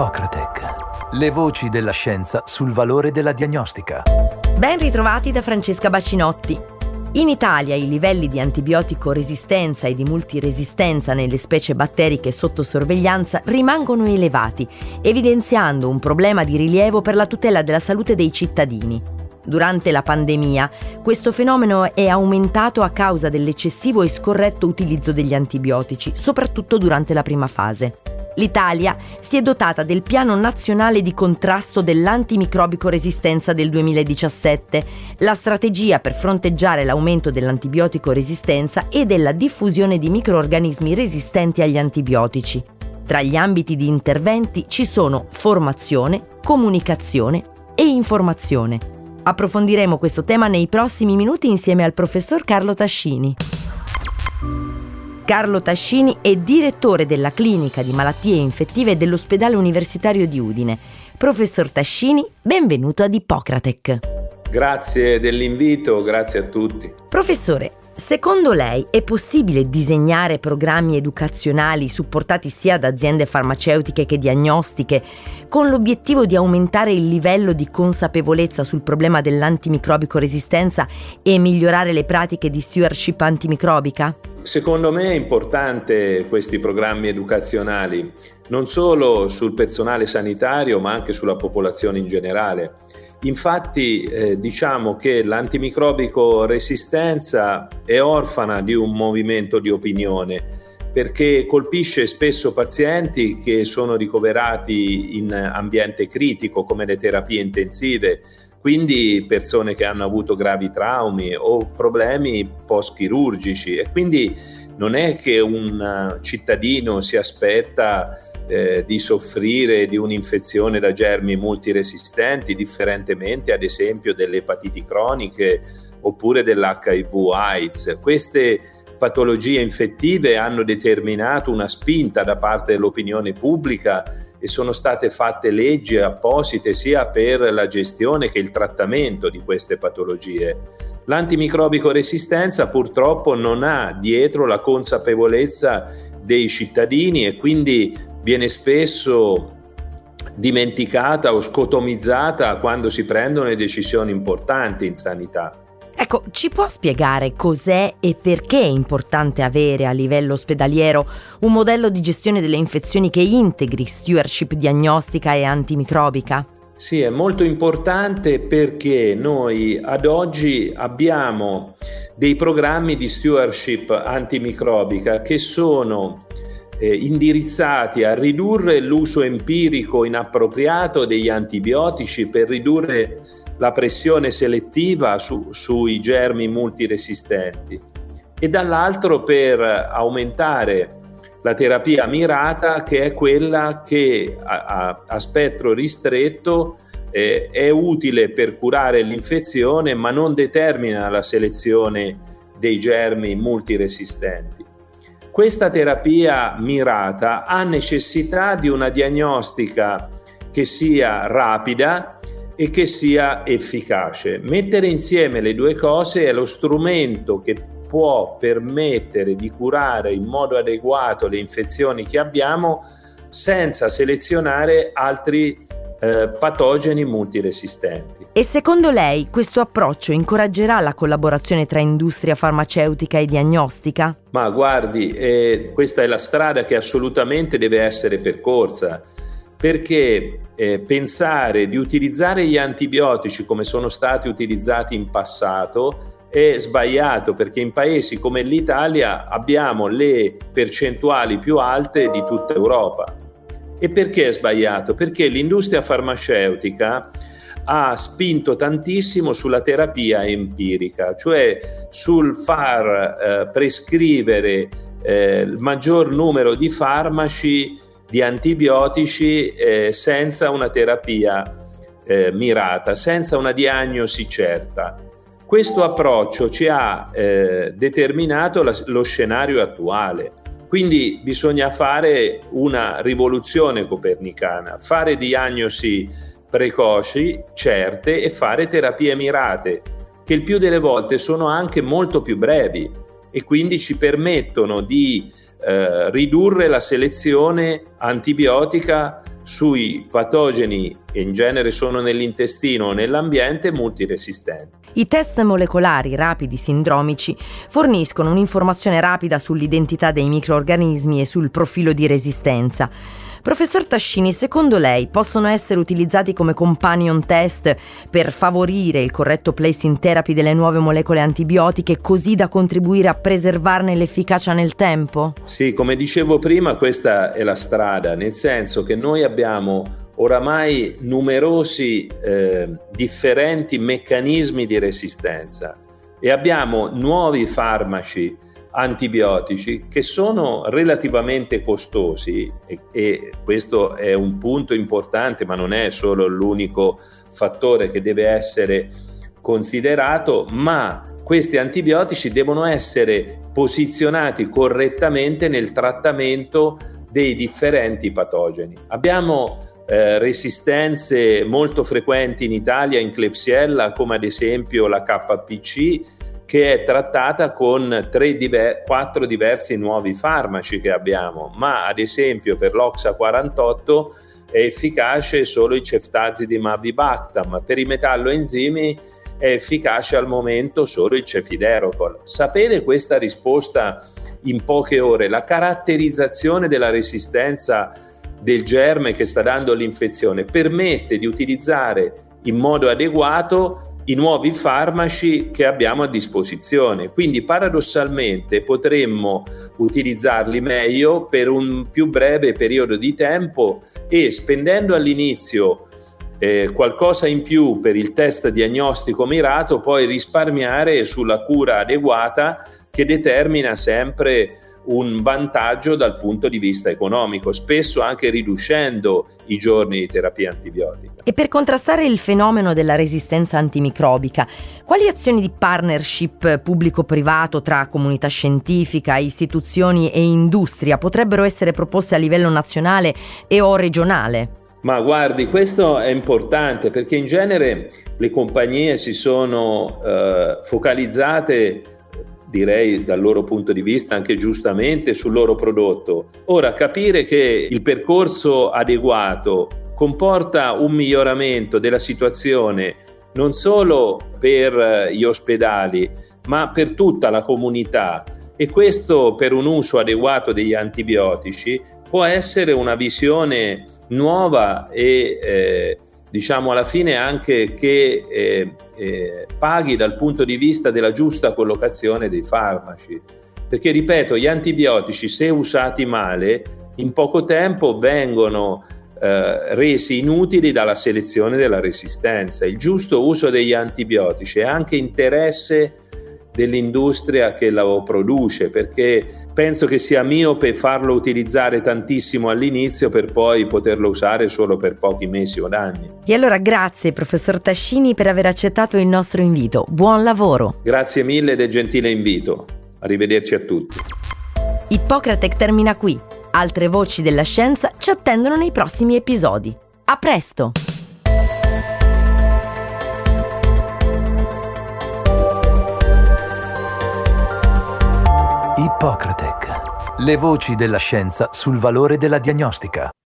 Ippocratec. Le voci della scienza sul valore della diagnostica. Ben ritrovati da Francesca Bacinotti. In Italia i livelli di antibiotico resistenza e di multiresistenza nelle specie batteriche sotto sorveglianza rimangono elevati, evidenziando un problema di rilievo per la tutela della salute dei cittadini. Durante la pandemia questo fenomeno è aumentato a causa dell'eccessivo e scorretto utilizzo degli antibiotici, soprattutto durante la prima fase. L'Italia si è dotata del Piano Nazionale di Contrasto dell'Antimicrobico Resistenza del 2017, la strategia per fronteggiare l'aumento dell'antibiotico resistenza e della diffusione di microorganismi resistenti agli antibiotici. Tra gli ambiti di interventi ci sono formazione, comunicazione e informazione. Approfondiremo questo tema nei prossimi minuti insieme al professor Carlo Tascini. Carlo Tascini è direttore della clinica di malattie infettive dell'ospedale universitario di Udine. Professor Tascini, benvenuto ad Ippocratec. Grazie dell'invito, grazie a tutti. Professore, Secondo lei è possibile disegnare programmi educazionali supportati sia da aziende farmaceutiche che diagnostiche con l'obiettivo di aumentare il livello di consapevolezza sul problema dell'antimicrobico resistenza e migliorare le pratiche di stewardship antimicrobica? Secondo me è importante questi programmi educazionali, non solo sul personale sanitario ma anche sulla popolazione in generale. Infatti eh, diciamo che l'antimicrobico resistenza è orfana di un movimento di opinione perché colpisce spesso pazienti che sono ricoverati in ambiente critico come le terapie intensive, quindi persone che hanno avuto gravi traumi o problemi post-chirurgici e quindi non è che un cittadino si aspetta eh, di soffrire di un'infezione da germi multiresistenti, differentemente ad esempio delle epatiti croniche oppure dell'HIV AIDS. Queste patologie infettive hanno determinato una spinta da parte dell'opinione pubblica e sono state fatte leggi apposite sia per la gestione che il trattamento di queste patologie. L'antimicrobico resistenza purtroppo non ha dietro la consapevolezza dei cittadini e quindi viene spesso dimenticata o scotomizzata quando si prendono le decisioni importanti in sanità. Ecco, ci può spiegare cos'è e perché è importante avere a livello ospedaliero un modello di gestione delle infezioni che integri stewardship diagnostica e antimicrobica? Sì, è molto importante perché noi ad oggi abbiamo dei programmi di stewardship antimicrobica che sono eh, indirizzati a ridurre l'uso empirico inappropriato degli antibiotici per ridurre la pressione selettiva su, sui germi multiresistenti e dall'altro per aumentare la terapia mirata che è quella che a, a, a spettro ristretto eh, è utile per curare l'infezione ma non determina la selezione dei germi multiresistenti. Questa terapia mirata ha necessità di una diagnostica che sia rapida e che sia efficace. Mettere insieme le due cose è lo strumento che può permettere di curare in modo adeguato le infezioni che abbiamo senza selezionare altri eh, patogeni multiresistenti. E secondo lei questo approccio incoraggerà la collaborazione tra industria farmaceutica e diagnostica? Ma guardi, eh, questa è la strada che assolutamente deve essere percorsa perché eh, pensare di utilizzare gli antibiotici come sono stati utilizzati in passato è sbagliato perché in paesi come l'Italia abbiamo le percentuali più alte di tutta Europa. E perché è sbagliato? Perché l'industria farmaceutica ha spinto tantissimo sulla terapia empirica, cioè sul far eh, prescrivere eh, il maggior numero di farmaci, di antibiotici eh, senza una terapia eh, mirata, senza una diagnosi certa. Questo approccio ci ha eh, determinato la, lo scenario attuale. Quindi bisogna fare una rivoluzione copernicana, fare diagnosi precoci, certe e fare terapie mirate, che il più delle volte sono anche molto più brevi e quindi ci permettono di eh, ridurre la selezione antibiotica sui patogeni che in genere sono nell'intestino o nell'ambiente multiresistenti. I test molecolari rapidi sindromici forniscono un'informazione rapida sull'identità dei microorganismi e sul profilo di resistenza. Professor Tascini, secondo lei possono essere utilizzati come companion test per favorire il corretto placing therapy delle nuove molecole antibiotiche così da contribuire a preservarne l'efficacia nel tempo? Sì, come dicevo prima, questa è la strada, nel senso che noi abbiamo oramai numerosi eh, differenti meccanismi di resistenza e abbiamo nuovi farmaci antibiotici che sono relativamente costosi e, e, questo è un punto importante ma non è solo l'unico fattore che deve essere considerato ma questi antibiotici devono essere posizionati correttamente nel trattamento dei differenti patogeni. Abbiamo eh, resistenze molto frequenti in Italia in Klebsiella come ad esempio la KPC che è trattata con diver- quattro diversi nuovi farmaci che abbiamo, ma ad esempio per l'Oxa 48 è efficace solo il ceftazidimab di Bactam, per i metalloenzimi è efficace al momento solo il cefiderocol. Sapere questa risposta in poche ore, la caratterizzazione della resistenza del germe che sta dando l'infezione permette di utilizzare in modo adeguato i nuovi farmaci che abbiamo a disposizione. Quindi paradossalmente potremmo utilizzarli meglio per un più breve periodo di tempo e spendendo all'inizio eh, qualcosa in più per il test diagnostico mirato, poi risparmiare sulla cura adeguata che determina sempre un vantaggio dal punto di vista economico, spesso anche riducendo i giorni di terapia antibiotica. E per contrastare il fenomeno della resistenza antimicrobica, quali azioni di partnership pubblico-privato tra comunità scientifica, istituzioni e industria potrebbero essere proposte a livello nazionale e o regionale? Ma guardi, questo è importante perché in genere le compagnie si sono eh, focalizzate direi dal loro punto di vista anche giustamente sul loro prodotto. Ora, capire che il percorso adeguato comporta un miglioramento della situazione non solo per eh, gli ospedali, ma per tutta la comunità e questo per un uso adeguato degli antibiotici può essere una visione nuova e eh, diciamo alla fine anche che eh, eh, paghi dal punto di vista della giusta collocazione dei farmaci. Perché ripeto, gli antibiotici se usati male in poco tempo vengono eh, resi inutili dalla selezione della resistenza. Il giusto uso degli antibiotici è anche interesse dell'industria che lo produce, perché penso che sia miope farlo utilizzare tantissimo all'inizio per poi poterlo usare solo per pochi mesi o anni. E allora grazie professor Tascini per aver accettato il nostro invito. Buon lavoro. Grazie mille del gentile invito. Arrivederci a tutti. Ippocratec termina qui. Altre voci della scienza ci attendono nei prossimi episodi. A presto! Ippocratec. Le voci della scienza sul valore della diagnostica.